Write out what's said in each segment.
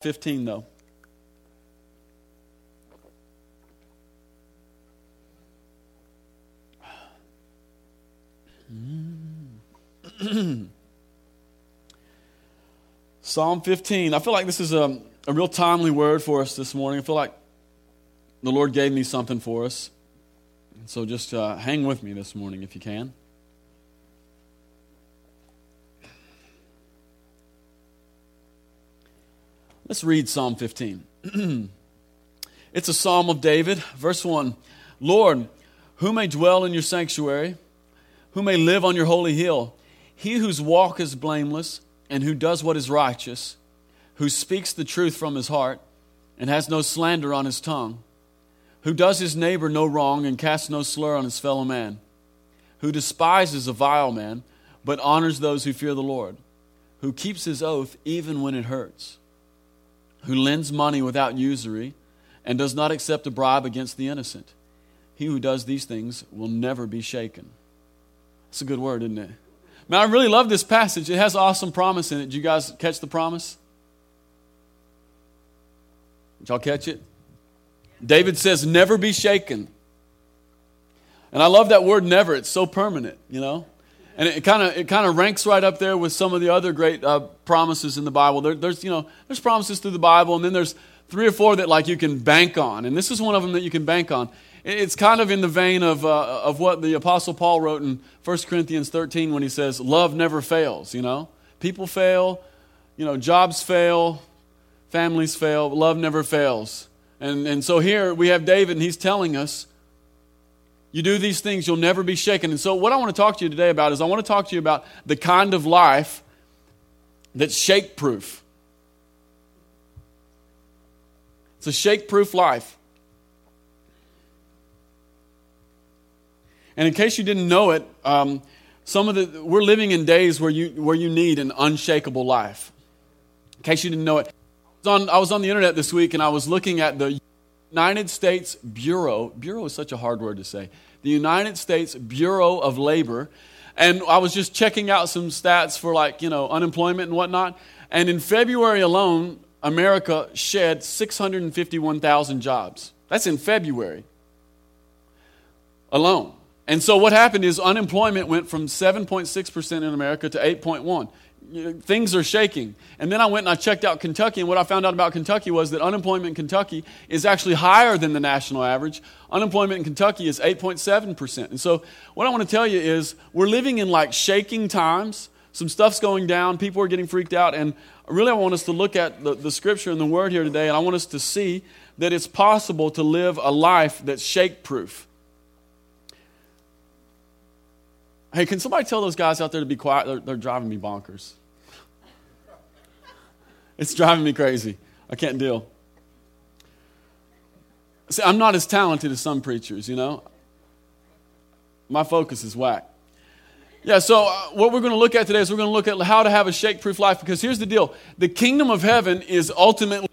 15, though. Psalm 15. I feel like this is a, a real timely word for us this morning. I feel like the Lord gave me something for us. So just uh, hang with me this morning if you can. Let's read Psalm 15. it's a psalm of David. Verse 1 Lord, who may dwell in your sanctuary, who may live on your holy hill? He whose walk is blameless and who does what is righteous, who speaks the truth from his heart and has no slander on his tongue, who does his neighbor no wrong and casts no slur on his fellow man, who despises a vile man but honors those who fear the Lord, who keeps his oath even when it hurts who lends money without usury and does not accept a bribe against the innocent. He who does these things will never be shaken. That's a good word, isn't it? Now, I really love this passage. It has awesome promise in it. Did you guys catch the promise? Did y'all catch it? David says, never be shaken. And I love that word never. It's so permanent, you know? And it kind of it kind of ranks right up there with some of the other great uh, promises in the Bible. There, there's you know there's promises through the Bible, and then there's three or four that like you can bank on, and this is one of them that you can bank on. It's kind of in the vein of uh, of what the Apostle Paul wrote in 1 Corinthians 13 when he says, "Love never fails." You know, people fail, you know, jobs fail, families fail, love never fails. And and so here we have David, and he's telling us you do these things, you'll never be shaken. And so, what I want to talk to you today about is I want to talk to you about the kind of life that's shake proof. It's a shake proof life. And in case you didn't know it, um, some of the we're living in days where you where you need an unshakable life. In case you didn't know it, I was on, I was on the internet this week and I was looking at the United States Bureau, Bureau is such a hard word to say, the United States Bureau of Labor. And I was just checking out some stats for like, you know, unemployment and whatnot. And in February alone, America shed 651,000 jobs. That's in February alone. And so what happened is unemployment went from 7.6% in America to 8.1 things are shaking. And then I went and I checked out Kentucky, and what I found out about Kentucky was that unemployment in Kentucky is actually higher than the national average. Unemployment in Kentucky is 8.7%. And so, what I want to tell you is we're living in like shaking times. Some stuff's going down, people are getting freaked out, and really I want us to look at the, the scripture and the word here today, and I want us to see that it's possible to live a life that's shake proof. Hey, can somebody tell those guys out there to be quiet? They're, they're driving me bonkers. It's driving me crazy. I can't deal. See, I'm not as talented as some preachers, you know. My focus is whack. Yeah, so uh, what we're going to look at today is we're going to look at how to have a shake proof life because here's the deal the kingdom of heaven is ultimately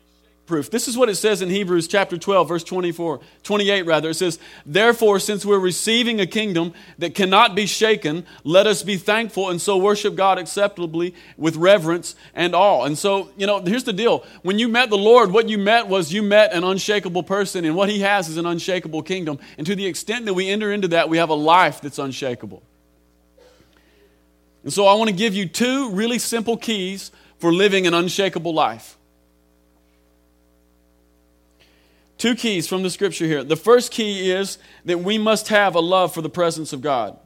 proof. This is what it says in Hebrews chapter 12, verse 24, 28 rather. It says, Therefore, since we're receiving a kingdom that cannot be shaken, let us be thankful and so worship God acceptably with reverence and awe. And so, you know, here's the deal. When you met the Lord, what you met was you met an unshakable person, and what he has is an unshakable kingdom. And to the extent that we enter into that, we have a life that's unshakable. And so I want to give you two really simple keys for living an unshakable life. Two keys from the scripture here. The first key is that we must have a love for the presence of God.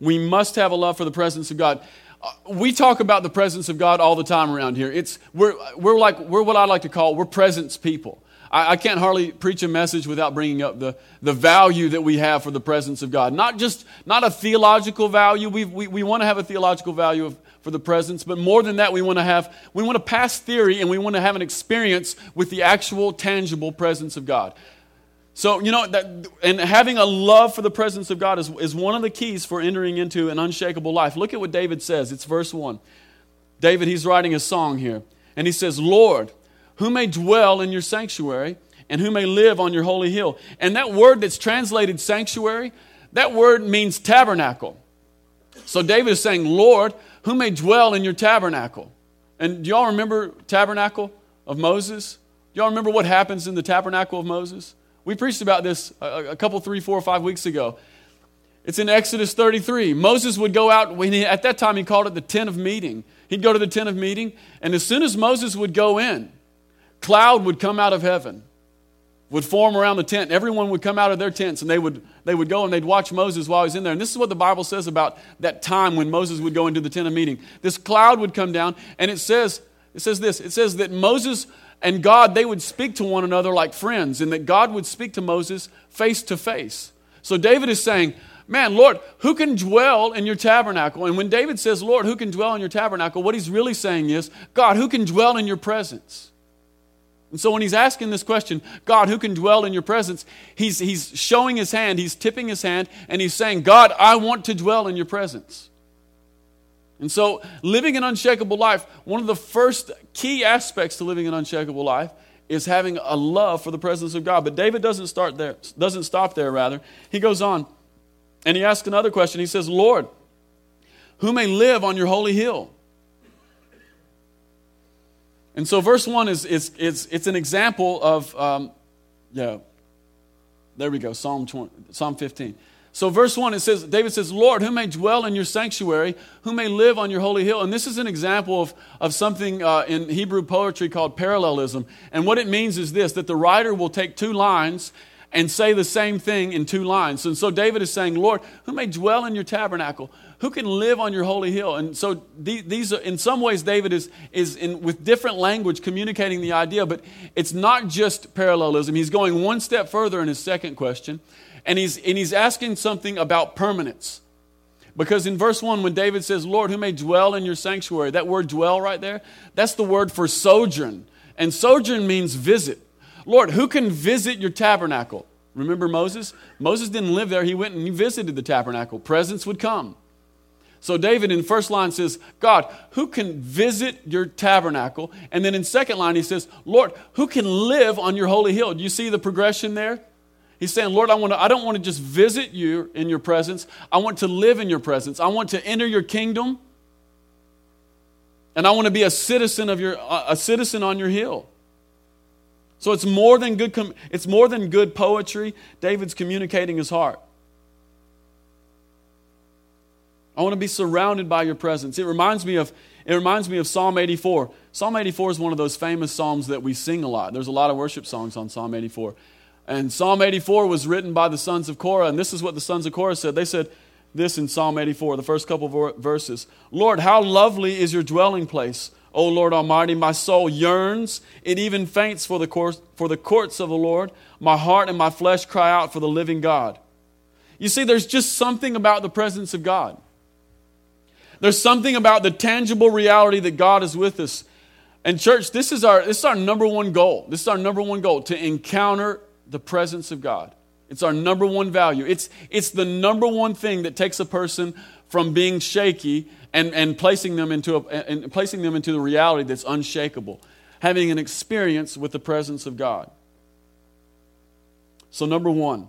We must have a love for the presence of God. Uh, we talk about the presence of God all the time around here. It's, we're, we're, like, we're what I like to call, we're presence people. I, I can't hardly preach a message without bringing up the, the value that we have for the presence of God. Not just, not a theological value. we we, we want to have a theological value of, for the presence, but more than that, we want to have, we want to pass theory and we want to have an experience with the actual tangible presence of God. So, you know, that, and having a love for the presence of God is, is one of the keys for entering into an unshakable life. Look at what David says. It's verse 1. David, he's writing a song here. And he says, Lord, who may dwell in your sanctuary and who may live on your holy hill? And that word that's translated sanctuary, that word means tabernacle. So David is saying, Lord, who may dwell in your tabernacle? And do y'all remember tabernacle? of Moses? Do y'all remember what happens in the tabernacle of Moses? We preached about this a, couple, three, four, five weeks ago. It's in Exodus 33. Moses would go out, when he, at that time he called it the tent of meeting. He'd go to the tent of meeting, and as soon as Moses would go in, cloud would come out of heaven, would form around the tent. Everyone would come out of their tents, and they would, they would go and they'd watch Moses while he's in there. And this is what the Bible says about that time when Moses would go into the tent of meeting. This cloud would come down, and it says, it says this, it says that Moses and God, they would speak to one another like friends, and that God would speak to Moses face to face. So David is saying, Man, Lord, who can dwell in your tabernacle? And when David says, Lord, who can dwell in your tabernacle, what he's really saying is, God, who can dwell in your presence? And so when he's asking this question, God, who can dwell in your presence, he's, he's showing his hand, he's tipping his hand, and he's saying, God, I want to dwell in your presence. And so, living an unshakable life, one of the first key aspects to living an unshakable life is having a love for the presence of God. But David doesn't start there, doesn't stop there, rather. He goes on and he asks another question. He says, Lord, who may live on your holy hill? And so, verse 1 is, is, is it's an example of, um, yeah, there we go, Psalm, 20, Psalm 15. So, verse 1, it says, David says, Lord, who may dwell in your sanctuary, who may live on your holy hill. And this is an example of, of something uh, in Hebrew poetry called parallelism. And what it means is this that the writer will take two lines and say the same thing in two lines. And so David is saying, Lord, who may dwell in your tabernacle? Who can live on your holy hill? And so these are, in some ways, David is, is in, with different language communicating the idea, but it's not just parallelism. He's going one step further in his second question and he's, and he's asking something about permanence. Because in verse 1, when David says, Lord, who may dwell in your sanctuary, that word dwell right there, that's the word for sojourn. And sojourn means visit. Lord, who can visit your tabernacle? Remember Moses? Moses didn't live there, he went and he visited the tabernacle. Presence would come. So David in first line says, God, who can visit your tabernacle? And then in second line he says, Lord, who can live on your holy hill? Do you see the progression there? He's saying, Lord, I, want to, I don't want to just visit you in your presence. I want to live in your presence. I want to enter your kingdom. And I want to be a citizen of your a citizen on your hill. So it's more than good it's more than good poetry. David's communicating his heart. I want to be surrounded by your presence. It reminds me of it reminds me of Psalm 84. Psalm 84 is one of those famous psalms that we sing a lot. There's a lot of worship songs on Psalm 84. And Psalm 84 was written by the sons of Korah, and this is what the sons of Korah said. They said this in Psalm 84, the first couple of verses Lord, how lovely is your dwelling place, O Lord Almighty. My soul yearns, it even faints for the, for the courts of the Lord. My heart and my flesh cry out for the living God. You see, there's just something about the presence of God. There's something about the tangible reality that God is with us. And, church, this is our, this is our number one goal. This is our number one goal to encounter the presence of God. It's our number one value. It's, it's the number one thing that takes a person from being shaky and, and, placing, them into a, and placing them into the reality that's unshakable, having an experience with the presence of God. So, number one,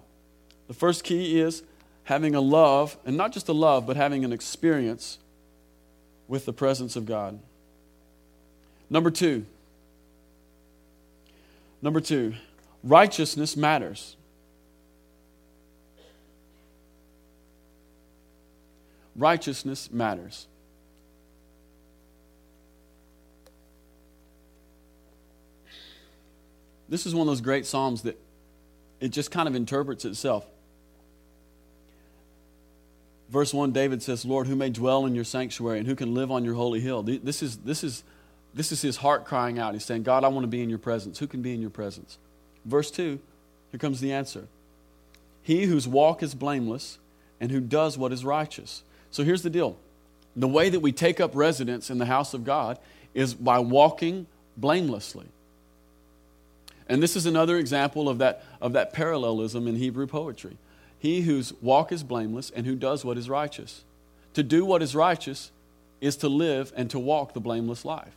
the first key is having a love, and not just a love, but having an experience with the presence of God. Number two, number two, righteousness matters. Righteousness matters. This is one of those great Psalms that it just kind of interprets itself. Verse 1, David says, Lord, who may dwell in your sanctuary and who can live on your holy hill? This is, this is, this is his heart crying out. He's saying, God, I want to be in your presence. Who can be in your presence? Verse 2, here comes the answer He whose walk is blameless and who does what is righteous. So here's the deal the way that we take up residence in the house of God is by walking blamelessly. And this is another example of that, of that parallelism in Hebrew poetry. He whose walk is blameless and who does what is righteous. To do what is righteous is to live and to walk the blameless life.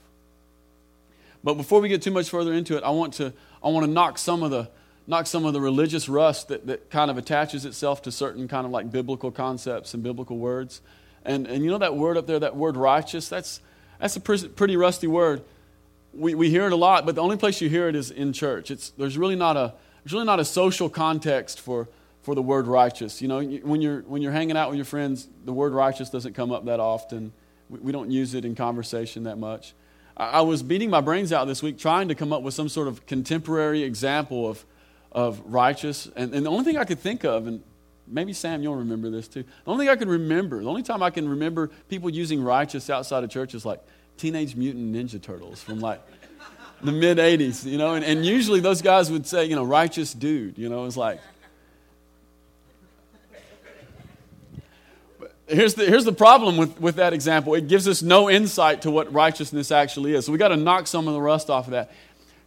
But before we get too much further into it, I want to, I want to knock some of the knock some of the religious rust that, that kind of attaches itself to certain kind of like biblical concepts and biblical words. And, and you know that word up there, that word righteous, that's, that's a pretty rusty word. we, we hear it a lot, but the only place you hear it is in church. It's, there's, really not a, there's really not a social context for, for the word righteous. You know, when you're, when you're hanging out with your friends, the word righteous doesn't come up that often. We, we don't use it in conversation that much. I, I was beating my brains out this week trying to come up with some sort of contemporary example of, of righteous. And, and the only thing I could think of, and maybe Sam, you'll remember this too. The only thing I can remember, the only time I can remember people using righteous outside of church is like Teenage Mutant Ninja Turtles from like the mid 80s, you know, and, and usually those guys would say, you know, righteous dude, you know, it's like. Here's the, here's the problem with, with that example. It gives us no insight to what righteousness actually is. So we got to knock some of the rust off of that.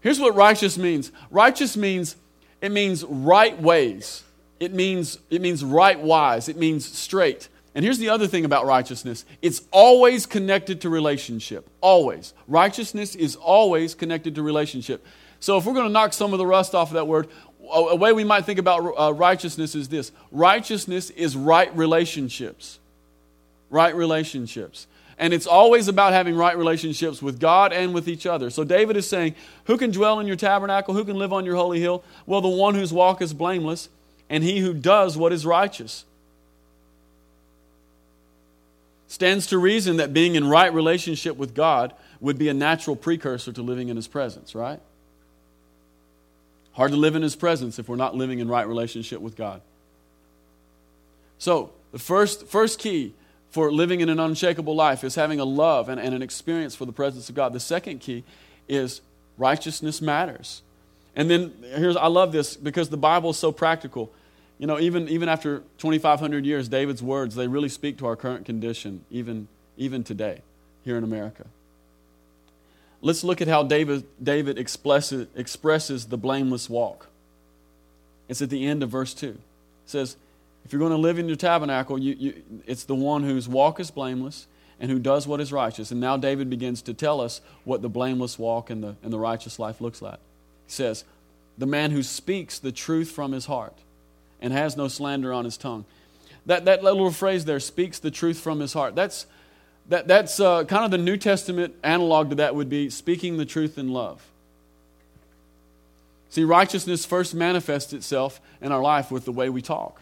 Here's what righteous means. Righteous means it means right ways. It means it means right wise. It means straight. And here's the other thing about righteousness it's always connected to relationship. Always. Righteousness is always connected to relationship. So if we're going to knock some of the rust off of that word, a way we might think about uh, righteousness is this righteousness is right relationships. Right relationships. And it's always about having right relationships with God and with each other. So David is saying, Who can dwell in your tabernacle? Who can live on your holy hill? Well, the one whose walk is blameless, and he who does what is righteous. Stands to reason that being in right relationship with God would be a natural precursor to living in His presence, right? Hard to live in His presence if we're not living in right relationship with God. So, the first, first key for living in an unshakable life is having a love and, and an experience for the presence of God. The second key is righteousness matters. And then here's, I love this because the Bible is so practical. You know, even, even after 2,500 years, David's words, they really speak to our current condition, even, even today, here in America. Let's look at how David, David expresses, expresses the blameless walk. It's at the end of verse 2. It says, If you're going to live in your tabernacle, you, you, it's the one whose walk is blameless and who does what is righteous. And now David begins to tell us what the blameless walk and the, and the righteous life looks like. He says, The man who speaks the truth from his heart and has no slander on his tongue. That, that little phrase there, speaks the truth from his heart. That's, that, that's uh, kind of the New Testament analog to that would be speaking the truth in love. See, righteousness first manifests itself in our life with the way we talk.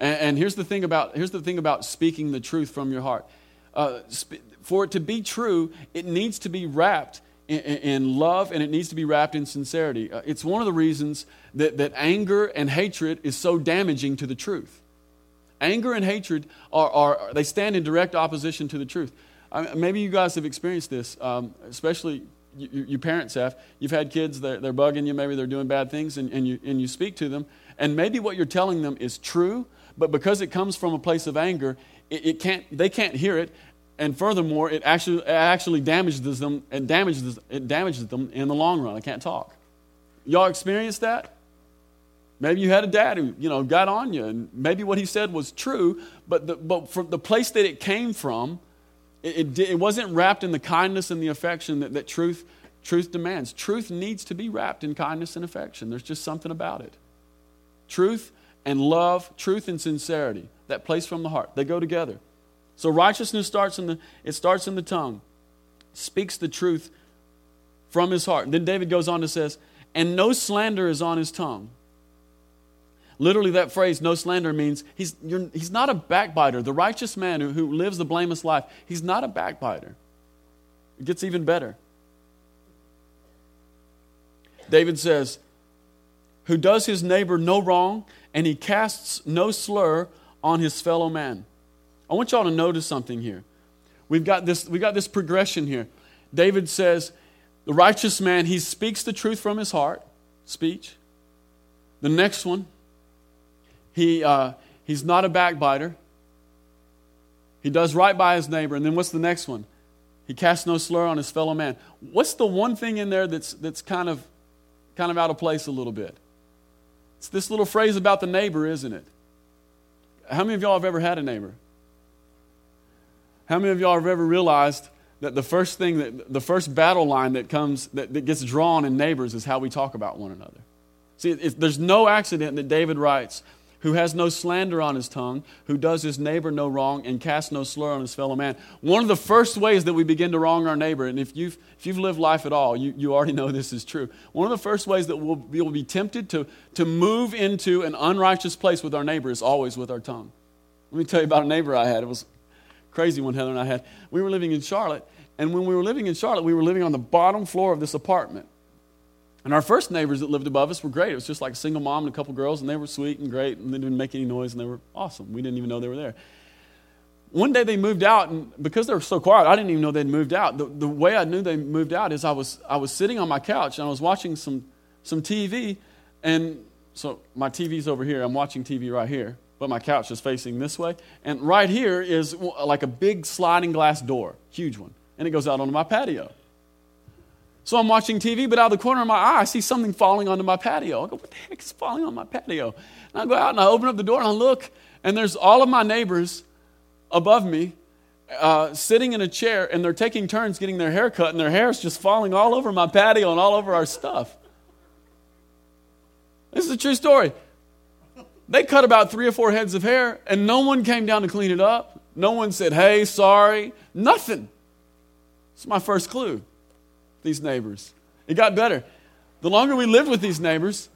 And, and here's, the thing about, here's the thing about speaking the truth from your heart. Uh, sp- for it to be true, it needs to be wrapped in, love and it needs to be wrapped in sincerity. Uh, it's one of the reasons that, that anger and hatred is so damaging to the truth. Anger and hatred are, are they stand in direct opposition to the truth. I maybe you guys have experienced this, um, especially you, you, parents have. You've had kids, they're, they're bugging you, maybe they're doing bad things, and, and, you, and you speak to them. And maybe what you're telling them is true, but because it comes from a place of anger, it, it can't, they can't hear it, and furthermore, it actually, it actually damages them. It damages, it damages them in the long run. I can't talk. Y'all experienced that? Maybe you had a dad who you know got on you, and maybe what he said was true, but the, but from the place that it came from, it, it, it wasn't wrapped in the kindness and the affection that, that truth truth demands. Truth needs to be wrapped in kindness and affection. There's just something about it. Truth and love, truth and sincerity, that place from the heart, they go together. So righteousness starts in the it starts in the tongue. Speaks the truth from his heart. And then David goes on to says, and no slander is on his tongue. Literally, that phrase, no slander, means he's, he's not a backbiter. The righteous man who, who lives the blameless life, he's not a backbiter. It gets even better. David says, Who does his neighbor no wrong, and he casts no slur on his fellow man. I want y'all to notice something here. We've got this, we've got this progression here. David says, the righteous man, he speaks the truth from his heart, speech. The next one, he, uh, he's not a backbiter. He does right by his neighbor. And then what's the next one? He casts no slur on his fellow man. What's the one thing in there that's, that's kind, of, kind of out of place a little bit? It's this little phrase about the neighbor, isn't it? How many of y'all have ever had a neighbor? How many of y'all have ever realized that the first thing that the first battle line that comes that, that gets drawn in neighbors is how we talk about one another? See, there's no accident that David writes, who has no slander on his tongue, who does his neighbor no wrong, and casts no slur on his fellow man. One of the first ways that we begin to wrong our neighbor, and if you've, if you've lived life at all, you, you already know this is true. One of the first ways that we'll, we'll be tempted to, to move into an unrighteous place with our neighbor is always with our tongue. Let me tell you about a neighbor I had. It was crazy one Heather and I had. We were living in Charlotte, and when we were living in Charlotte, we were living on the bottom floor of this apartment. And our first neighbors that lived above us were great. It was just like a single mom and a couple girls, and they were sweet and great, and they didn't make any noise, and they were awesome. We didn't even know they were there. One day they moved out, and because they were so quiet, I didn't even know they'd moved out. The, the way I knew they moved out is I was, I was sitting on my couch, and I was watching some, some TV, and so my TV's over here. I'm watching TV right here, but my couch is facing this way. And right here is like a big sliding glass door, huge one, and it goes out onto my patio. So I'm watching TV, but out of the corner of my eye, I see something falling onto my patio. I go, what the heck is falling on my patio? And I go out and I open up the door and I look, and there's all of my neighbors above me uh, sitting in a chair, and they're taking turns getting their hair cut, and their hair is just falling all over my patio and all over our stuff. This is a true story. They cut about three or four heads of hair, and no one came down to clean it up. No one said, hey, sorry. Nothing. It's my first clue these neighbors. It got better. The longer we lived with these neighbors,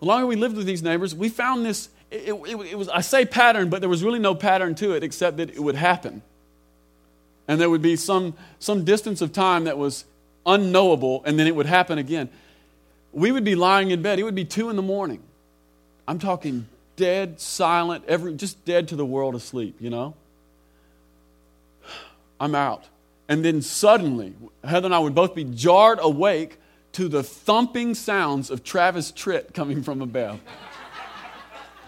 the longer we lived with these neighbors, we found this. It, it, it, was, I say pattern, but there was really no pattern to it except that it would happen. And there would be some, some distance of time that was unknowable, and then it would happen again. We would be lying in bed. It would be two in the morning. I'm talking dead, silent, every, just dead to the world asleep, you know? I'm out. And then suddenly, Heather and I would both be jarred awake to the thumping sounds of Travis Tritt coming from above.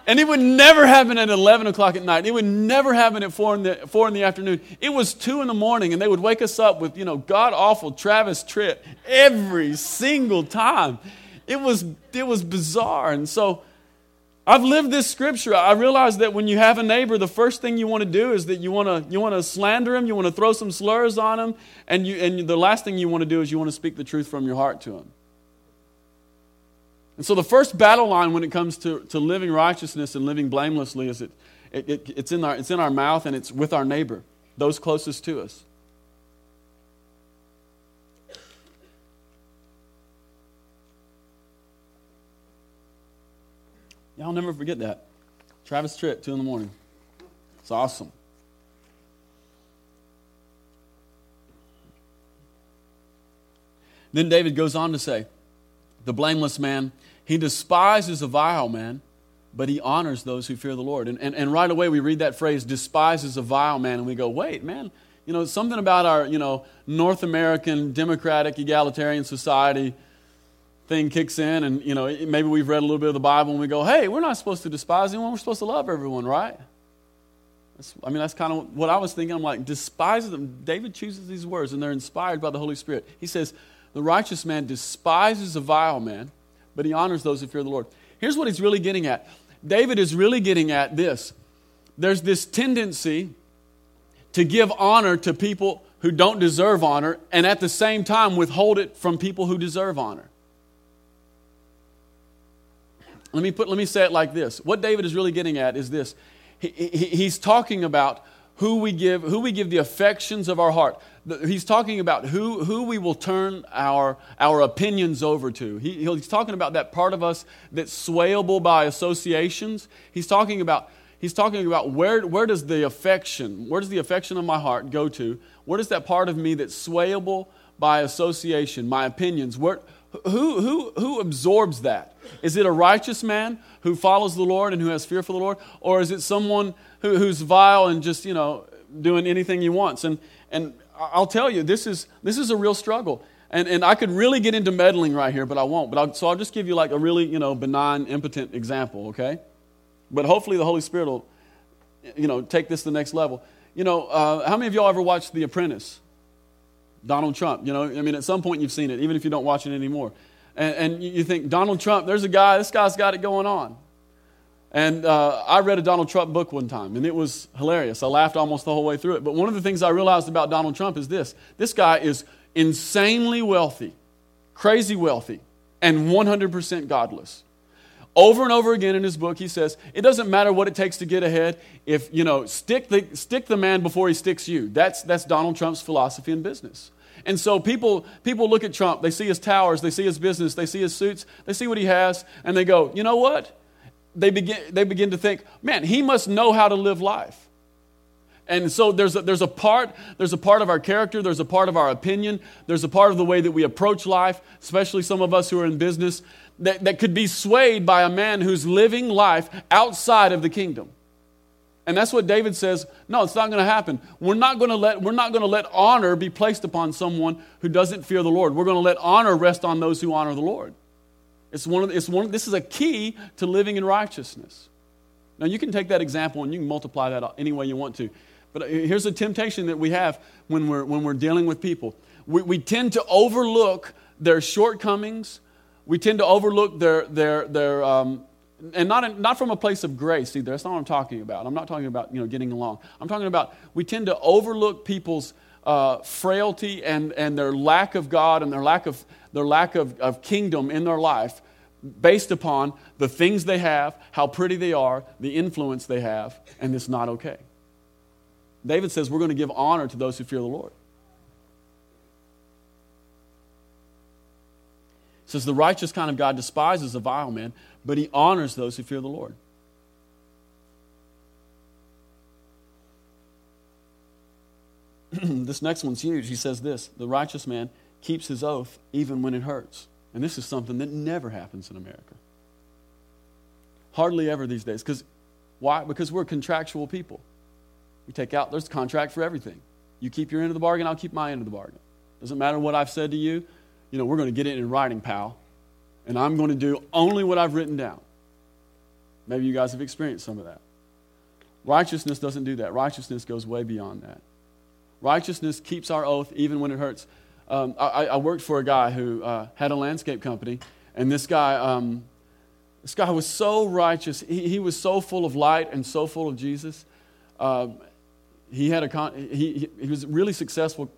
And it would never happen at 11 o'clock at night. It would never happen at 4 in, the, 4 in the afternoon. It was 2 in the morning, and they would wake us up with, you know, god awful Travis Tritt every single time. It was, it was bizarre. And so I've lived this scripture. I realize that when you have a neighbor, the first thing you want to do is that you want to you want to slander him, you want to throw some slurs on him, and you and the last thing you want to do is you want to speak the truth from your heart to him. And so the first battle line when it comes to, to living righteousness and living blamelessly is it, it, it, it's, in our, it's in our mouth and it's with our neighbor, those closest to us. Y'all never forget that. Travis Tritt, 2 in the morning. It's awesome. Then David goes on to say, The blameless man, he despises a vile man, but he honors those who fear the Lord. And, and, and right away we read that phrase, despises a vile man, and we go, wait, man, you know, something about our, you know, North American democratic egalitarian society thing kicks in, and you know maybe we've read a little bit of the Bible, and we go, "Hey, we're not supposed to despise anyone. We're supposed to love everyone, right?" That's, I mean, that's kind of what I was thinking. I'm like, despise them. David chooses these words, and they're inspired by the Holy Spirit. He says, "The righteous man despises a vile man, but he honors those who fear the Lord." Here's what he's really getting at. David is really getting at this. There's this tendency to give honor to people who don't deserve honor, and at the same time withhold it from people who deserve honor. Let me, put, let me say it like this. What David is really getting at is this. He, he, he's talking about who we give, who we give the affections of our heart. He's talking about who, who we will turn our, our opinions over to. He, he's talking about that part of us that's swayable by associations. He's talking about, he's talking about where, where does the affection, where does the affection of my heart go to? Where does that part of me that's swayable by association, my opinions, where, who, who, who absorbs that? Is it a righteous man who follows the Lord and who has fear for the Lord? Or is it someone who, who's vile and just, you know, doing anything he wants? And, and I'll tell you, this is, this is a real struggle. And, and I could really get into meddling right here, but I won't. But I'll, so I'll just give you like a really, you know, benign, impotent example, okay? But hopefully the Holy Spirit will, you know, take this to the next level. You know, uh, how many of y'all ever watched The Apprentice? Donald Trump. You know, I mean, at some point you've seen it, even if you don't watch it anymore. And, and you think, Donald Trump, there's a guy, this guy's got it going on. And uh, I read a Donald Trump book one time, and it was hilarious. I laughed almost the whole way through it. But one of the things I realized about Donald Trump is this this guy is insanely wealthy, crazy wealthy, and 100% godless. Over and over again in his book, he says, it doesn't matter what it takes to get ahead. If, you know, stick the, stick the man before he sticks you. That's, that's Donald Trump's philosophy in business. And so people, people look at Trump, they see his towers, they see his business, they see his suits, they see what he has, and they go, you know what? They begin, they begin to think, man, he must know how to live life. And so there's a, there's a part, there's a part of our character, there's a part of our opinion, there's a part of the way that we approach life, especially some of us who are in business, that, that could be swayed by a man who's living life outside of the kingdom. And that's what David says, no, it's not going to happen. We're not going to let we're not going to let honor be placed upon someone who doesn't fear the Lord. We're going to let honor rest on those who honor the Lord. It's one of, it's one, this is a key to living in righteousness. Now, you can take that example and you can multiply that any way you want to. But uh, here's a temptation that we have when we're, when we're dealing with people. We, we tend to overlook their shortcomings. We tend to overlook their, their, their um, and not, not from a place of grace either. That's not what I'm talking about. I'm not talking about, you know, getting along. I'm talking about we tend to overlook people's uh, frailty and, and their lack of God and their lack of, their lack of, of kingdom in their life based upon the things they have, how pretty they are, the influence they have, and it's not okay. David says we're going to give honor to those who fear the Lord. Says the righteous kind of God despises a vile man, but he honors those who fear the Lord. this next one's huge. He says this The righteous man keeps his oath even when it hurts. And this is something that never happens in America. Hardly ever these days. Because why? Because we're contractual people. We take out, there's a contract for everything. You keep your end of the bargain, I'll keep my end of the bargain. Doesn't matter what I've said to you, you know, we're going to get it in writing, pal. And I'm going to do only what I've written down. Maybe you guys have experienced some of that. Righteousness doesn't do that. Righteousness goes way beyond that. Righteousness keeps our oath even when it hurts. Um, I, I, worked for a guy who uh, had a landscape company, and this guy, um, this guy was so righteous. He, he, was so full of light and so full of Jesus. Uh, he, had a con- he, he was a really successful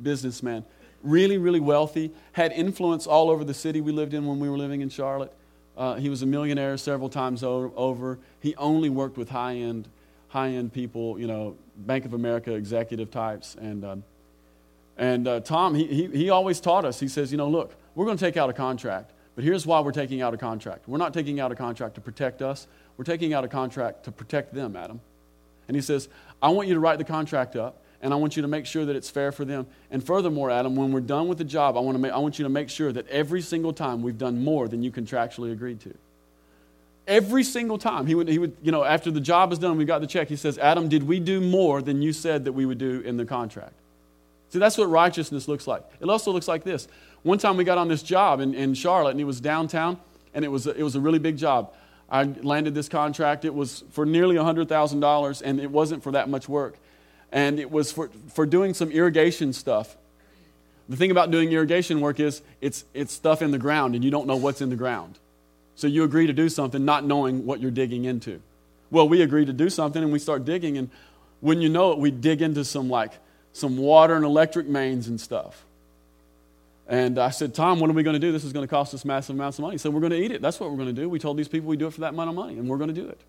businessman, really, really wealthy, had influence all over the city we lived in when we were living in Charlotte. Uh, he was a millionaire several times over. He only worked with high end, high end people, you know, Bank of America executive types. And, uh, and uh, Tom, he, he, he always taught us, he says, you know, look, we're going to take out a contract, but here's why we're taking out a contract. We're not taking out a contract to protect us, we're taking out a contract to protect them, Adam. And he says, I want you to write the contract up, and I want you to make sure that it's fair for them. And furthermore, Adam, when we're done with the job, I want, to make, I want you to make sure that every single time we've done more than you contractually agreed to. Every single time. He would, he would, you know, after the job is done, we got the check, he says, Adam, did we do more than you said that we would do in the contract? See, that's what righteousness looks like. It also looks like this. One time we got on this job in, in Charlotte, and it was downtown, and it was, a, it was a really big job. I landed this contract. It was for nearly $100,000, and it wasn't for that much work. And it was for, for doing some irrigation stuff. The thing about doing irrigation work is it's, it's stuff in the ground, and you don't know what's in the ground. So you agree to do something not knowing what you're digging into. Well, we agree to do something, and we start digging, and when you know it, we dig into some like some water and electric mains and stuff. And I said, Tom, what are we going to do? This is going to cost us massive amounts of money. He said, We're going to eat it. That's what we're going to do. We told these people we do it for that amount of money, and we're going to do it.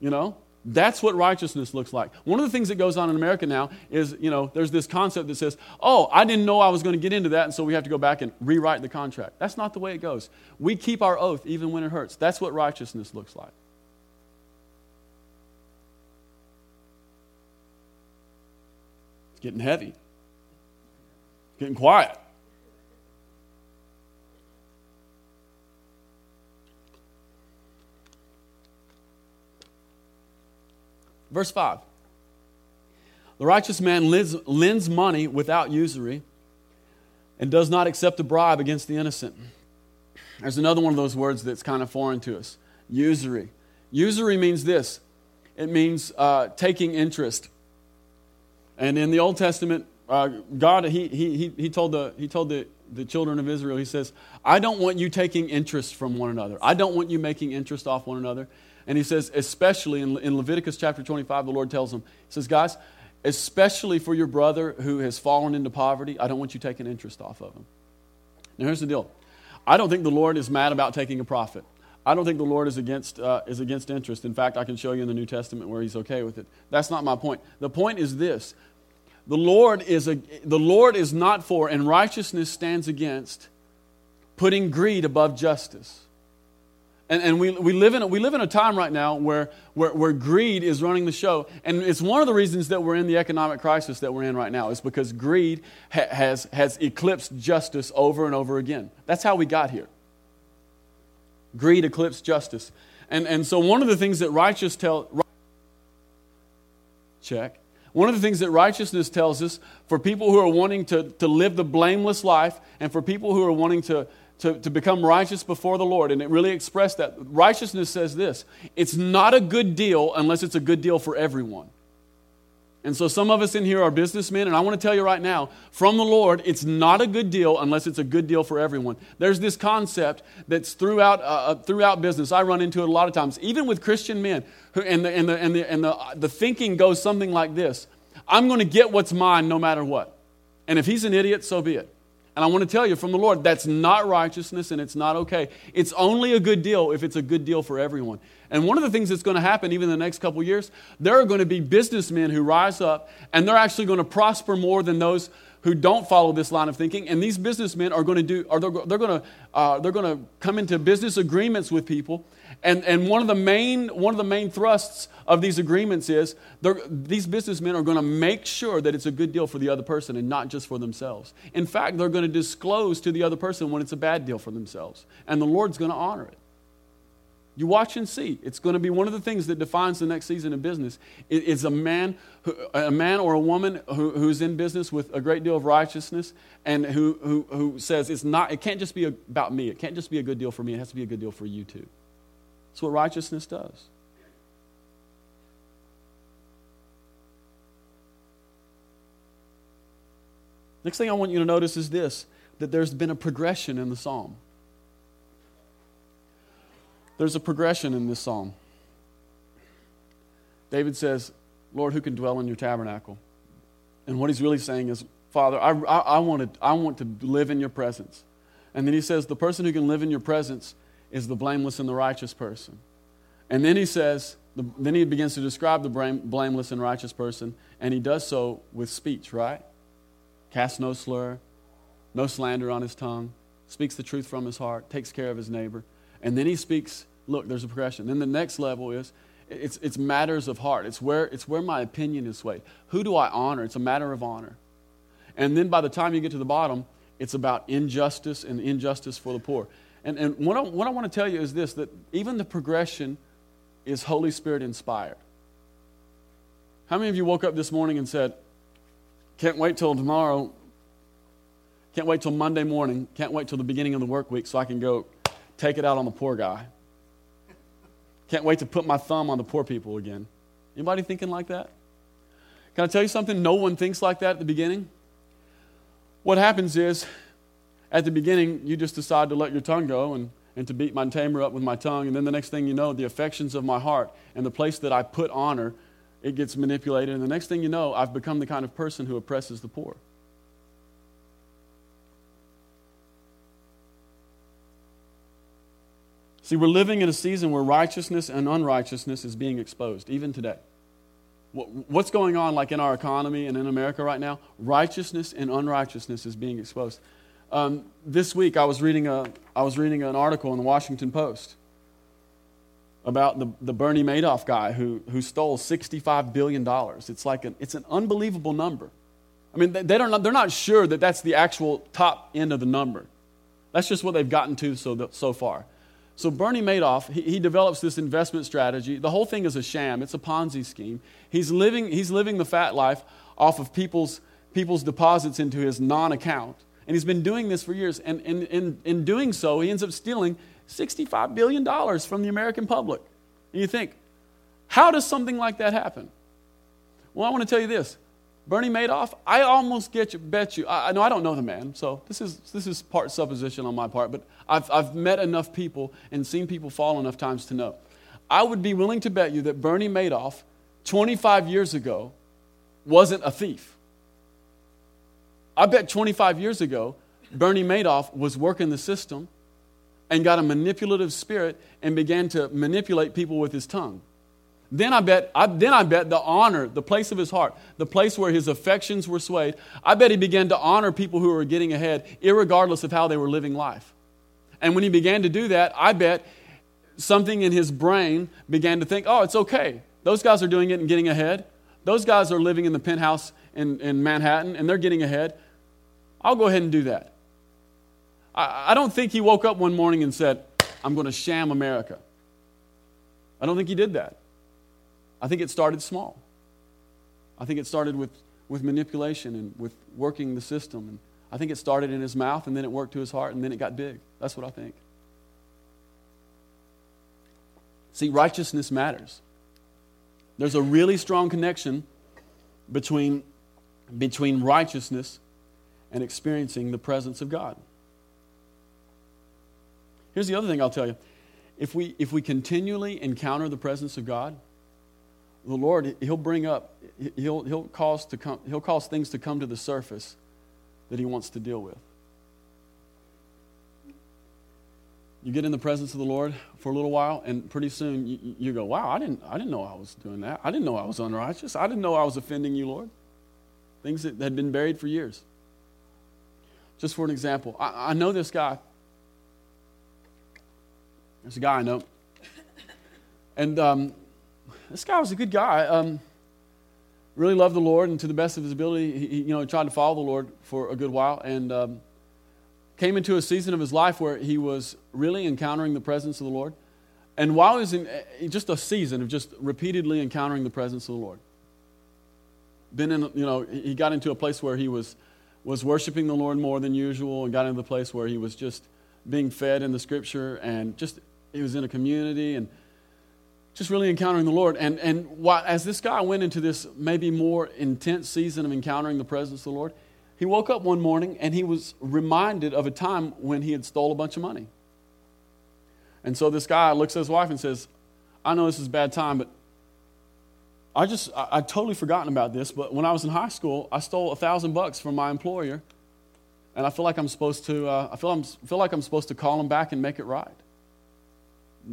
You know? That's what righteousness looks like. One of the things that goes on in America now is, you know, there's this concept that says, oh, I didn't know I was going to get into that, and so we have to go back and rewrite the contract. That's not the way it goes. We keep our oath even when it hurts. That's what righteousness looks like. It's getting heavy, getting quiet. Verse 5. The righteous man lends, lends money without usury and does not accept a bribe against the innocent. There's another one of those words that's kind of foreign to us usury. Usury means this it means uh, taking interest. And in the Old Testament, uh, God, he, he, he told, the, he told the, the children of Israel, He says, I don't want you taking interest from one another. I don't want you making interest off one another. And he says, especially in, in Leviticus chapter 25, the Lord tells them, He says, guys, especially for your brother who has fallen into poverty, I don't want you taking interest off of him. Now, here's the deal I don't think the Lord is mad about taking a profit. I don't think the Lord is against, uh, is against interest. In fact, I can show you in the New Testament where he's okay with it. That's not my point. The point is this the Lord is, a, the Lord is not for, and righteousness stands against, putting greed above justice. And, and we, we, live in a, we live in a time right now where, where, where greed is running the show. And it's one of the reasons that we're in the economic crisis that we're in right now, is because greed ha- has, has eclipsed justice over and over again. That's how we got here. Greed eclipsed justice. And, and so one of the things that righteous tell check. One of the things that righteousness tells us for people who are wanting to, to live the blameless life and for people who are wanting to, to, to become righteous before the Lord, and it really expressed that. Righteousness says this it's not a good deal unless it's a good deal for everyone. And so some of us in here are businessmen, and I want to tell you right now, from the Lord, it's not a good deal unless it's a good deal for everyone. There's this concept that's throughout, uh, uh throughout business. I run into it a lot of times, even with Christian men, who, and, the, and, the, and, the, and the, the thinking goes something like this I'm going to get what's mine no matter what. And if he's an idiot, so be it. And I want to tell you from the Lord, that's not righteousness and it's not okay. It's only a good deal if it's a good deal for everyone. And one of the things that's going to happen, even in the next couple years, there are going to be businessmen who rise up and they're actually going to prosper more than those who don't follow this line of thinking. And these businessmen are going to do, are they're, they're going to, uh, they're going to come into business agreements with people. And, and one, of the main, one of the main thrusts of these agreements is these businessmen are going to make sure that it's a good deal for the other person and not just for themselves. In fact, they're going to disclose to the other person when it's a bad deal for themselves. And the Lord's going to honor it. You watch and see. It's going to be one of the things that defines the next season of business. It is a man, a man or a woman who, who's in business with a great deal of righteousness and who, who, who says it's not, it can't just be about me. It can't just be a good deal for me. It has to be a good deal for you too. That's what righteousness does. Next thing I want you to notice is this that there's been a progression in the psalm. There's a progression in this psalm. David says, Lord, who can dwell in your tabernacle? And what he's really saying is, Father, I, I, I, I want to live in your presence. And then he says, the person who can live in your presence is the blameless and the righteous person. And then he says, the, then he begins to describe the blame, blameless and righteous person, and he does so with speech, right? Cast no slur, no slander on his tongue, speaks the truth from his heart, takes care of his neighbor. And then he speaks look, there's a progression. Then the next level is it's, it's matters of heart. It's where, it's where my opinion is swayed. Who do I honor? It's a matter of honor. And then by the time you get to the bottom, it's about injustice and injustice for the poor. And, and what, I, what I want to tell you is this that even the progression is Holy Spirit inspired. How many of you woke up this morning and said, Can't wait till tomorrow, can't wait till Monday morning, can't wait till the beginning of the work week so I can go take it out on the poor guy? Can't wait to put my thumb on the poor people again. Anybody thinking like that? Can I tell you something? No one thinks like that at the beginning. What happens is, at the beginning, you just decide to let your tongue go and, and to beat my tamer up with my tongue. And then the next thing you know, the affections of my heart and the place that I put honor, it gets manipulated. And the next thing you know, I've become the kind of person who oppresses the poor. See, we're living in a season where righteousness and unrighteousness is being exposed, even today. What's going on, like in our economy and in America right now? Righteousness and unrighteousness is being exposed. Um, this week, I was, reading a, I was reading an article in the Washington Post about the, the Bernie Madoff guy who, who stole $65 billion. It's like an, it's an unbelievable number. I mean, they, they don't, they're not sure that that's the actual top end of the number. That's just what they've gotten to so, so far. So Bernie Madoff, he, he, develops this investment strategy. The whole thing is a sham. It's a Ponzi scheme. He's living, he's living the fat life off of people's, people's deposits into his non-account. And he's been doing this for years. And in, in, in doing so, he ends up stealing $65 billion from the American public. And you think, how does something like that happen? Well, I want to tell you this. Bernie Madoff, I almost get you, bet you. I, know I don't know the man, so this is, this is part supposition on my part, but I've, I've met enough people and seen people fall enough times to know. I would be willing to bet you that Bernie Madoff, 25 years ago, wasn't a thief. I bet 25 years ago, Bernie Madoff was working the system and got a manipulative spirit and began to manipulate people with his tongue. Then I bet, I, then I bet the honor, the place of his heart, the place where his affections were swayed, I bet he began to honor people who were getting ahead, regardless of how they were living life. And when he began to do that, I bet something in his brain began to think, oh, it's okay. Those guys are doing it and getting ahead. Those guys are living in the penthouse in, in Manhattan and they're getting ahead. I'll go ahead and do that. I, I don't think he woke up one morning and said, I'm going to sham America. I don't think he did that. I think it started small. I think it started with, with manipulation and with working the system. And I think it started in his mouth and then it worked to his heart and then it got big. That's what I think. See, righteousness matters. There's a really strong connection between, between righteousness and experiencing the presence of God. Here's the other thing I'll tell you. If we, if we continually encounter the presence of God, the Lord, He'll bring up, He'll, he'll, cause to come, he'll cause things to come to the surface that He wants to deal with. You get in the presence of the Lord for a little while, and pretty soon you, you go, Wow, I didn't, I didn't know I was doing that. I didn't know I was unrighteous. I didn't know I was offending you, Lord. Things that had been buried for years. Just for an example, I, I know this guy. There's a guy I know. And um, this guy was a good guy. Um, really loved the Lord, and to the best of his ability, he, you know, tried to follow the Lord for a good while, and um, came into a season of his life where he was really encountering the presence of the Lord. And while he was in eh, just a season of just repeatedly encountering the presence of the Lord, been in, you know, he got into a place where he was was worshiping the Lord more than usual, and got into the place where he was just being fed in the Scripture, and just he was in a community and just really encountering the Lord. And, and while, as this guy went into this maybe more intense season of encountering the presence of the Lord, he woke up one morning and he was reminded of a time when he had stole a bunch of money. And so this guy looks at his wife and says, I know this is a bad time, but I just, I, would totally forgotten about this, but when I was in high school, I stole a thousand bucks from my employer, and I feel like I'm supposed to, uh, I feel, I'm, feel like I'm supposed to call him back and make it right.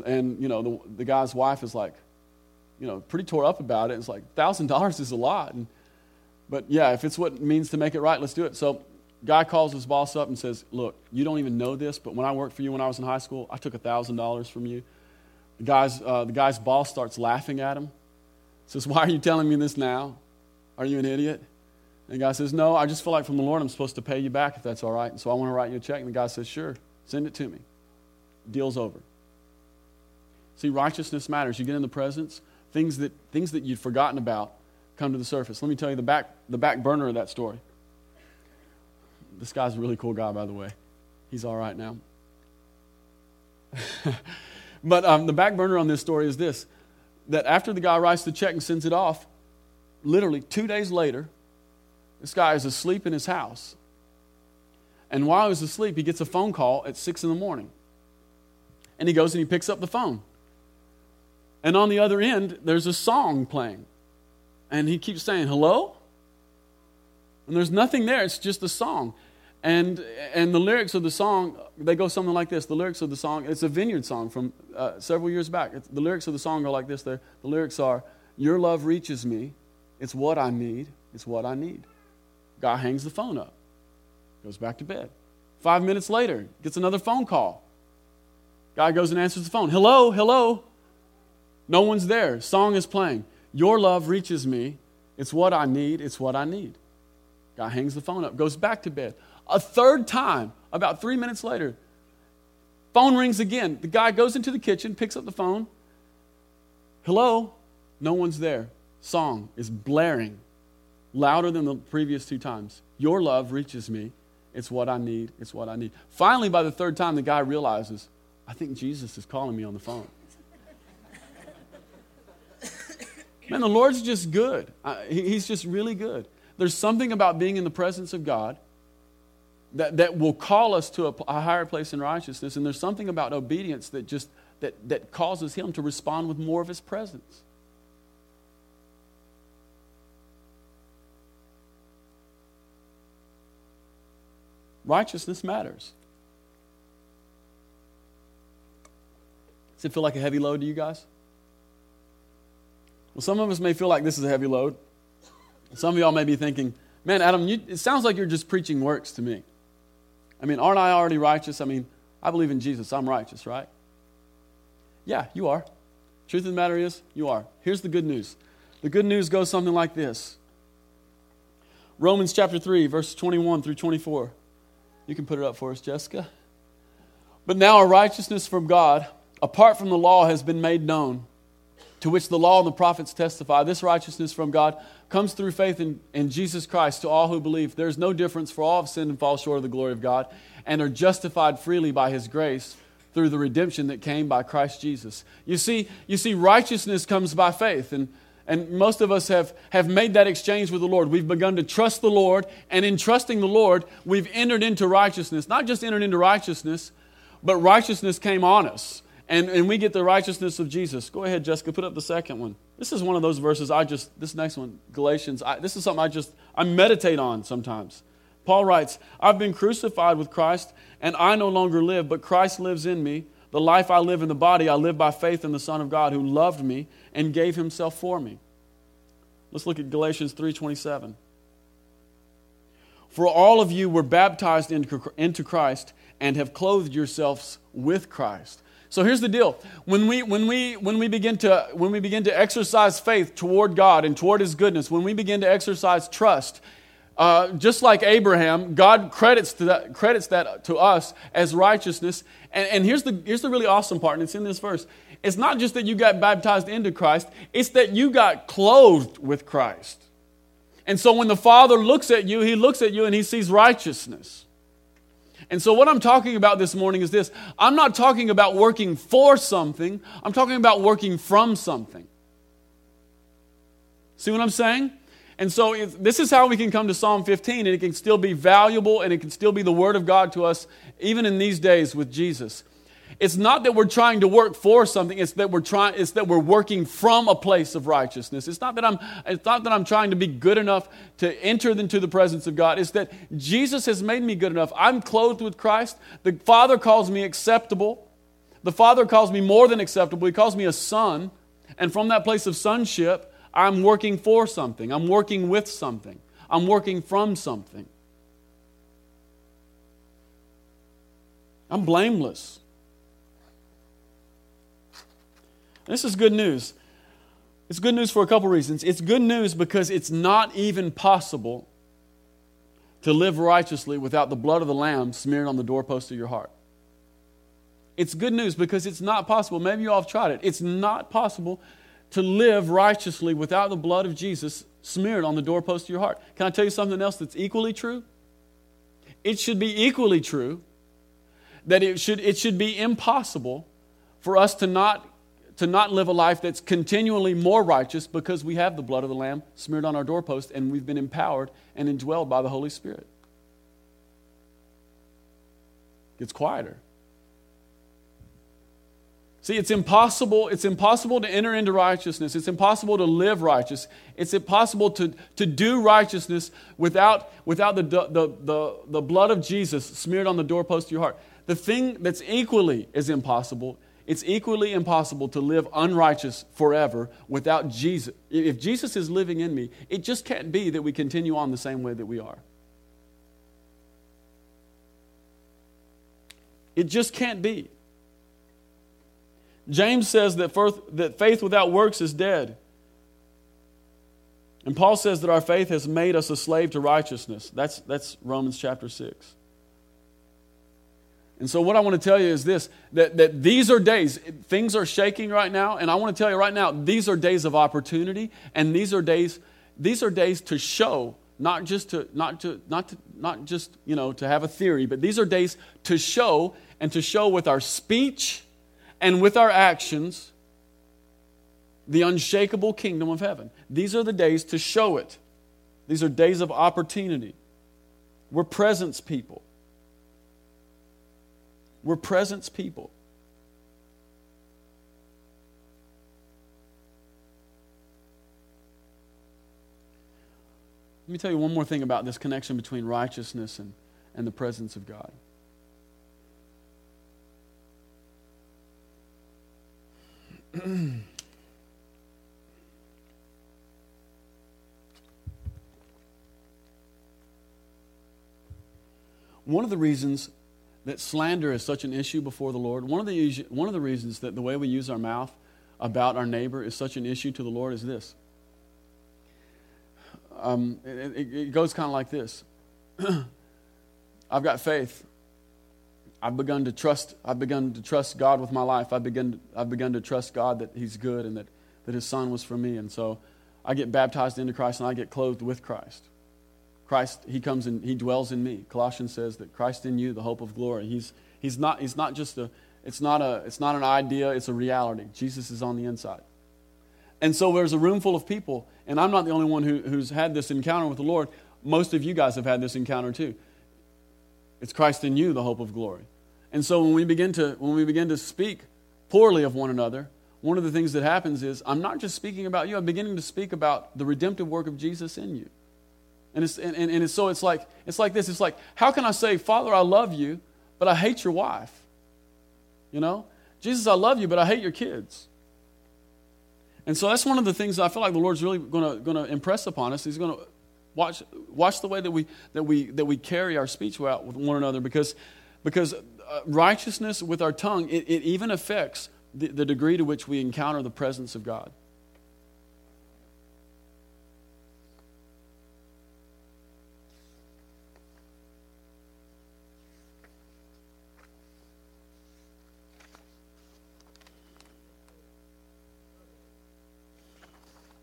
And you know the, the guy's wife is like you know pretty tore up about it. It's like thousand dollars is a lot. And, but yeah if it's what it means to make it right let's do it. So guy calls his boss up and says look you don't even know this but when i worked for you when i was in high school i took a thousand dollars from you. The guy's, uh, the guy's boss starts laughing at him says why are you telling me this now are you an idiot and the guy says no i just feel like from the lord i'm supposed to pay you back if that's all right and so i want to write you a check and the guy says sure send it to me deal's over See, righteousness matters. You get in the presence, things that, things that you'd forgotten about come to the surface. Let me tell you the back, the back burner of that story. This guy's a really cool guy, by the way. He's all right now. but um, the back burner on this story is this that after the guy writes the check and sends it off, literally two days later, this guy is asleep in his house. And while he's asleep, he gets a phone call at six in the morning. And he goes and he picks up the phone. And on the other end, there's a song playing. And he keeps saying, Hello? And there's nothing there, it's just a song. And, and the lyrics of the song, they go something like this. The lyrics of the song, it's a vineyard song from uh, several years back. It's, the lyrics of the song are like this. They're, the lyrics are, Your love reaches me. It's what I need. It's what I need. Guy hangs the phone up, goes back to bed. Five minutes later, gets another phone call. Guy goes and answers the phone. Hello, hello. No one's there. Song is playing. Your love reaches me. It's what I need. It's what I need. Guy hangs the phone up, goes back to bed. A third time, about three minutes later, phone rings again. The guy goes into the kitchen, picks up the phone. Hello? No one's there. Song is blaring louder than the previous two times. Your love reaches me. It's what I need. It's what I need. Finally, by the third time, the guy realizes, I think Jesus is calling me on the phone. Man, the Lord's just good. He's just really good. There's something about being in the presence of God that, that will call us to a, a higher place in righteousness, and there's something about obedience that just that, that causes him to respond with more of his presence. Righteousness matters. Does it feel like a heavy load to you guys? Well, some of us may feel like this is a heavy load. Some of y'all may be thinking, man, Adam, you, it sounds like you're just preaching works to me. I mean, aren't I already righteous? I mean, I believe in Jesus. I'm righteous, right? Yeah, you are. Truth of the matter is, you are. Here's the good news. The good news goes something like this Romans chapter 3, verse 21 through 24. You can put it up for us, Jessica. But now a righteousness from God, apart from the law, has been made known, to which the law and the prophets testify. This righteousness from God comes through faith in, in Jesus Christ to all who believe. There is no difference, for all have sinned and fall short of the glory of God, and are justified freely by his grace through the redemption that came by Christ Jesus. You see, you see righteousness comes by faith. And and most of us have, have made that exchange with the Lord. We've begun to trust the Lord, and in trusting the Lord, we've entered into righteousness. Not just entered into righteousness, but righteousness came on us. And, and we get the righteousness of Jesus. Go ahead, Jessica, put up the second one. This is one of those verses I just, this next one, Galatians, I, this is something I just, I meditate on sometimes. Paul writes, I've been crucified with Christ, and I no longer live, but Christ lives in me. The life I live in the body, I live by faith in the Son of God who loved me and gave himself for me. Let's look at Galatians 3:27. For all of you were baptized into Christ and have clothed yourselves with Christ. So here's the deal. When we, when, we, when, we begin to, when we begin to exercise faith toward God and toward His goodness, when we begin to exercise trust, uh, just like Abraham, God credits, that, credits that to us as righteousness. And, and here's, the, here's the really awesome part, and it's in this verse. It's not just that you got baptized into Christ, it's that you got clothed with Christ. And so when the Father looks at you, He looks at you and He sees righteousness. And so, what I'm talking about this morning is this I'm not talking about working for something, I'm talking about working from something. See what I'm saying? And so, this is how we can come to Psalm 15, and it can still be valuable and it can still be the Word of God to us, even in these days with Jesus. It's not that we're trying to work for something, it's that we're trying it's that we're working from a place of righteousness. It's not that I'm it's not that I'm trying to be good enough to enter into the presence of God. It's that Jesus has made me good enough. I'm clothed with Christ. The Father calls me acceptable. The Father calls me more than acceptable. He calls me a son. And from that place of sonship, I'm working for something. I'm working with something. I'm working from something. I'm blameless. This is good news. It's good news for a couple reasons. It's good news because it's not even possible to live righteously without the blood of the Lamb smeared on the doorpost of your heart. It's good news because it's not possible. Maybe you all have tried it. It's not possible to live righteously without the blood of Jesus smeared on the doorpost of your heart. Can I tell you something else that's equally true? It should be equally true that it should, it should be impossible for us to not to not live a life that's continually more righteous because we have the blood of the Lamb smeared on our doorpost and we've been empowered and indwelled by the Holy Spirit. It gets quieter. See, it's impossible, it's impossible to enter into righteousness. It's impossible to live righteous. It's impossible to, to do righteousness without, without the, the, the, the blood of Jesus smeared on the doorpost of your heart. The thing that's equally as impossible it's equally impossible to live unrighteous forever without Jesus. If Jesus is living in me, it just can't be that we continue on the same way that we are. It just can't be. James says that that faith without works is dead. And Paul says that our faith has made us a slave to righteousness. That's, that's Romans chapter 6. And so, what I want to tell you is this that, that these are days, things are shaking right now, and I want to tell you right now, these are days of opportunity, and these are days, these are days to show, not just to, not to, not to, not just, you know, to have a theory, but these are days to show and to show with our speech and with our actions the unshakable kingdom of heaven. These are the days to show it. These are days of opportunity. We're presence people. We're presence people. Let me tell you one more thing about this connection between righteousness and, and the presence of God. one of the reasons that slander is such an issue before the Lord, one of the, one of the reasons that the way we use our mouth about our neighbor is such an issue to the Lord is this. Um, it, it, goes kind of like this I've got faith. I've begun to trust. I've begun to trust God with my life. I've begun. I've begun to trust God that He's good and that, that His Son was for me. And so, I get baptized into Christ and I get clothed with Christ. Christ, He comes and He dwells in me. Colossians says that Christ in you, the hope of glory. He's He's not. He's not just a. It's not a. It's not an idea. It's a reality. Jesus is on the inside. And so there's a room full of people, and I'm not the only one who, who's had this encounter with the Lord. Most of you guys have had this encounter too. It's Christ in you, the hope of glory. And so when we begin to, when we begin to speak poorly of one another, one of the things that happens is I'm not just speaking about you, I'm beginning to speak about the redemptive work of Jesus in you. And, it's, and, and, and so it's like, it's like this it's like, how can I say, Father, I love you, but I hate your wife? You know? Jesus, I love you, but I hate your kids. And so that's one of the things I feel like the Lord's really going to impress upon us. He's going to Watch, watch the way that we, that, we, that we carry our speech out with one another because, because uh, righteousness with our tongue, it, it even affects the, the degree to which we encounter the presence of God.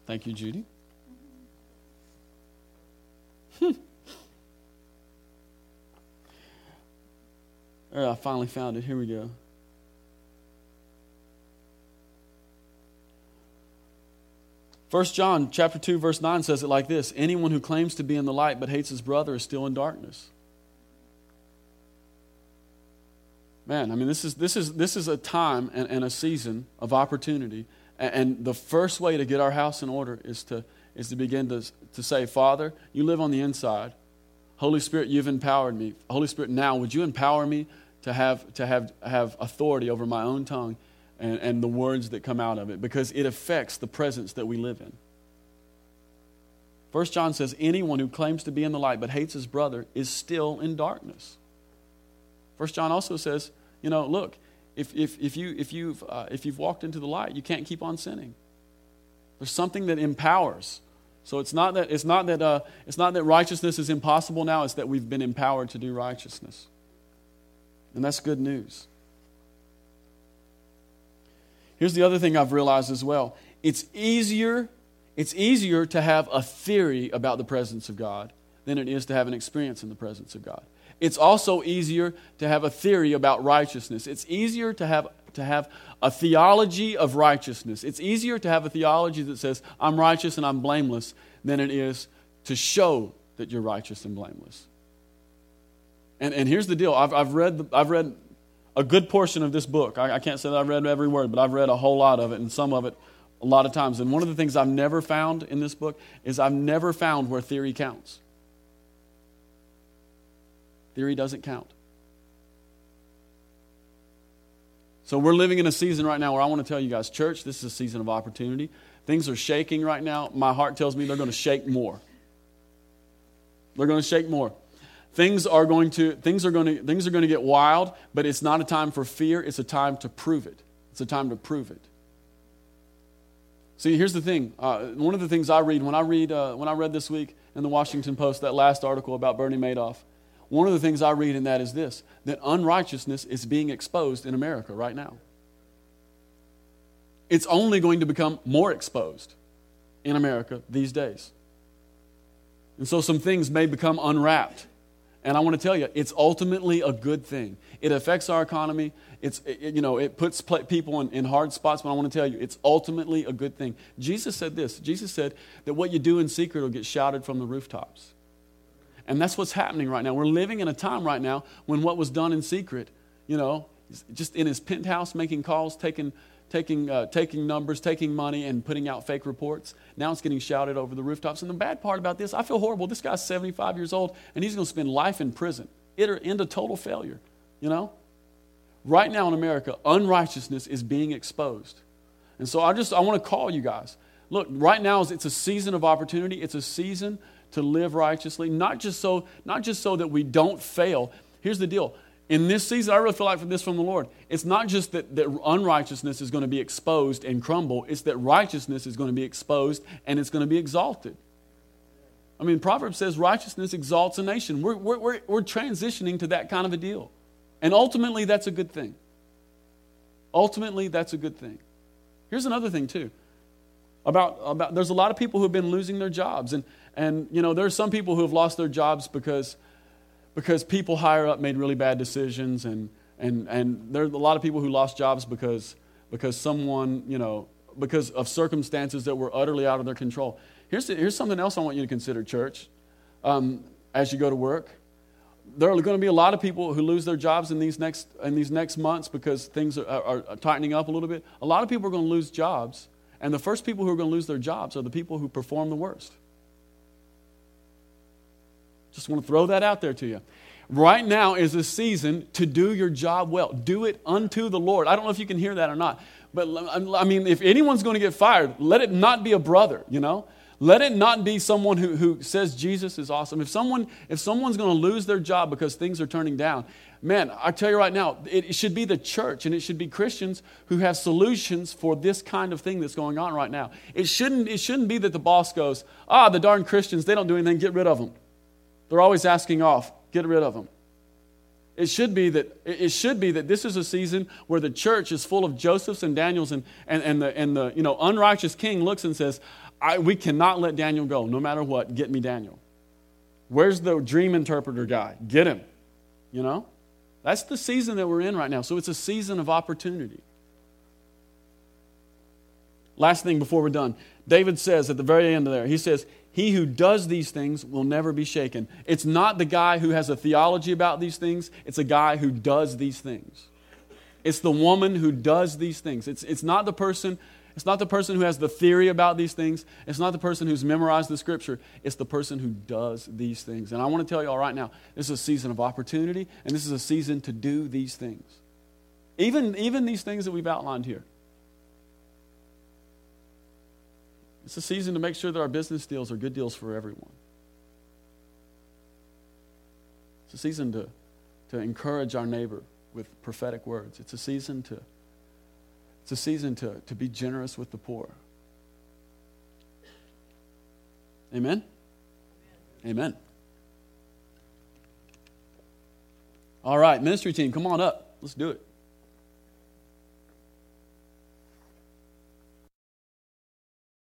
Thank you, Judy. Hmm. I finally found it. Here we go. First John chapter 2 verse 9 says it like this, anyone who claims to be in the light but hates his brother is still in darkness. Man, I mean this is this is this is a time and, and a season of opportunity. And, the first way to get our house in order is to is to begin to, to say, Father, you live on the inside. Holy Spirit, you've empowered me. Holy Spirit, now would you empower me to have, to have, have authority over my own tongue and, and the words that come out of it because it affects the presence that we live in. First John says, anyone who claims to be in the light but hates his brother is still in darkness. First John also says, you know, look, if, if, if, you, if, you've, uh, if you've walked into the light, you can't keep on sinning. There's something that empowers. So it's not that, it's not that, uh, it's not that righteousness is impossible now, it's that we've been empowered to do righteousness. And that's good news. Here's the other thing I've realized as well. It's easier, it's easier to have a theory about the presence of God than it is to have an experience in the presence of God. It's also easier to have a theory about righteousness. It's easier to have to have a theology of righteousness. It's easier to have a theology that says, I'm righteous and I'm blameless, than it is to show that you're righteous and blameless. And, and here's the deal I've, I've, read, I've read a good portion of this book. I, I can't say that I've read every word, but I've read a whole lot of it, and some of it a lot of times. And one of the things I've never found in this book is I've never found where theory counts. Theory doesn't count. So we're living in a season right now where I want to tell you guys, church, this is a season of opportunity. Things are shaking right now. My heart tells me they're going to shake more. They're going to shake more. Things are going to things are going to things are going to get wild, but it's not a time for fear, it's a time to prove it. It's a time to prove it. See, here's the thing. Uh, one of the things I read when I read uh, when I read this week in the Washington Post that last article about Bernie Madoff, one of the things I read in that is this: that unrighteousness is being exposed in America right now. It's only going to become more exposed in America these days. And so some things may become unwrapped and I want to tell you, it's ultimately a good thing. It affects our economy. It's, it, you know, it puts people in, in hard spots, but I want to tell you, it's ultimately a good thing. Jesus said this Jesus said that what you do in secret will get shouted from the rooftops. And that's what's happening right now. We're living in a time right now when what was done in secret, you know, just in his penthouse making calls, taking taking, uh, taking numbers, taking money, and putting out fake reports. Now it's getting shouted over the rooftops. And the bad part about this, I feel horrible. This guy's 75 years old, and he's going to spend life in prison. It'll end a total failure, you know? Right now in America, unrighteousness is being exposed. And so I just I want to call you guys. Look, right now it's a season of opportunity. It's a season to live righteously, not just so not just so that we don't fail. Here's the deal. In this season, I really feel like for this from the Lord. It's not just that, that unrighteousness is going to be exposed and crumble, it's that righteousness is going to be exposed and it's going to be exalted. I mean, Proverbs says righteousness exalts a nation. We're, we're, we're, transitioning to that kind of a deal. And ultimately, that's a good thing. Ultimately, that's a good thing. Here's another thing, too. About, about there's a lot of people who have been losing their jobs. And, and you know, there's some people who have lost their jobs because, because people higher up made really bad decisions. And, and, and there's a lot of people who lost jobs because, because someone, you know, because of circumstances that were utterly out of their control. Here's, here's something else I want you to consider, church, um, as you go to work. There are going to be a lot of people who lose their jobs in these next, in these next months because things are, are, are tightening up a little bit. A lot of people are going to lose jobs, and the first people who are going to lose their jobs are the people who perform the worst. Just want to throw that out there to you. Right now is a season to do your job well. Do it unto the Lord. I don't know if you can hear that or not, but I mean, if anyone's going to get fired, let it not be a brother, you know? Let it not be someone who, who says Jesus is awesome. If, someone, if someone's going to lose their job because things are turning down, man, I tell you right now, it, should be the church and it should be Christians who have solutions for this kind of thing that's going on right now. It shouldn't, it shouldn't be that the boss goes, ah, the darn Christians, they don't do anything, get rid of them. They're always asking off, get rid of them. It should be that it should be that this is a season where the church is full of Josephs and Daniels and, and, and the and the you know unrighteous king looks and says, we cannot let Daniel go, no matter what. Get me Daniel. Where's the dream interpreter guy? Get him. You know? That's the season that we're in right now. So it's a season of opportunity. Last thing before we're done. David says at the very end of there, he says, He who does these things will never be shaken. It's not the guy who has a theology about these things, it's a guy who does these things. It's the woman who does these things. It's, it's not the person it's not the person who has the theory about these things. It's not the person who's memorized the scripture. It's the person who does these things. And I want to tell you all right now this is a season of opportunity, and this is a season to do these things. Even, even these things that we've outlined here. It's a season to make sure that our business deals are good deals for everyone. It's a season to, to encourage our neighbor with prophetic words. It's a season to it's a season to, to be generous with the poor. Amen? Amen. All right, ministry team, come on up. Let's do it.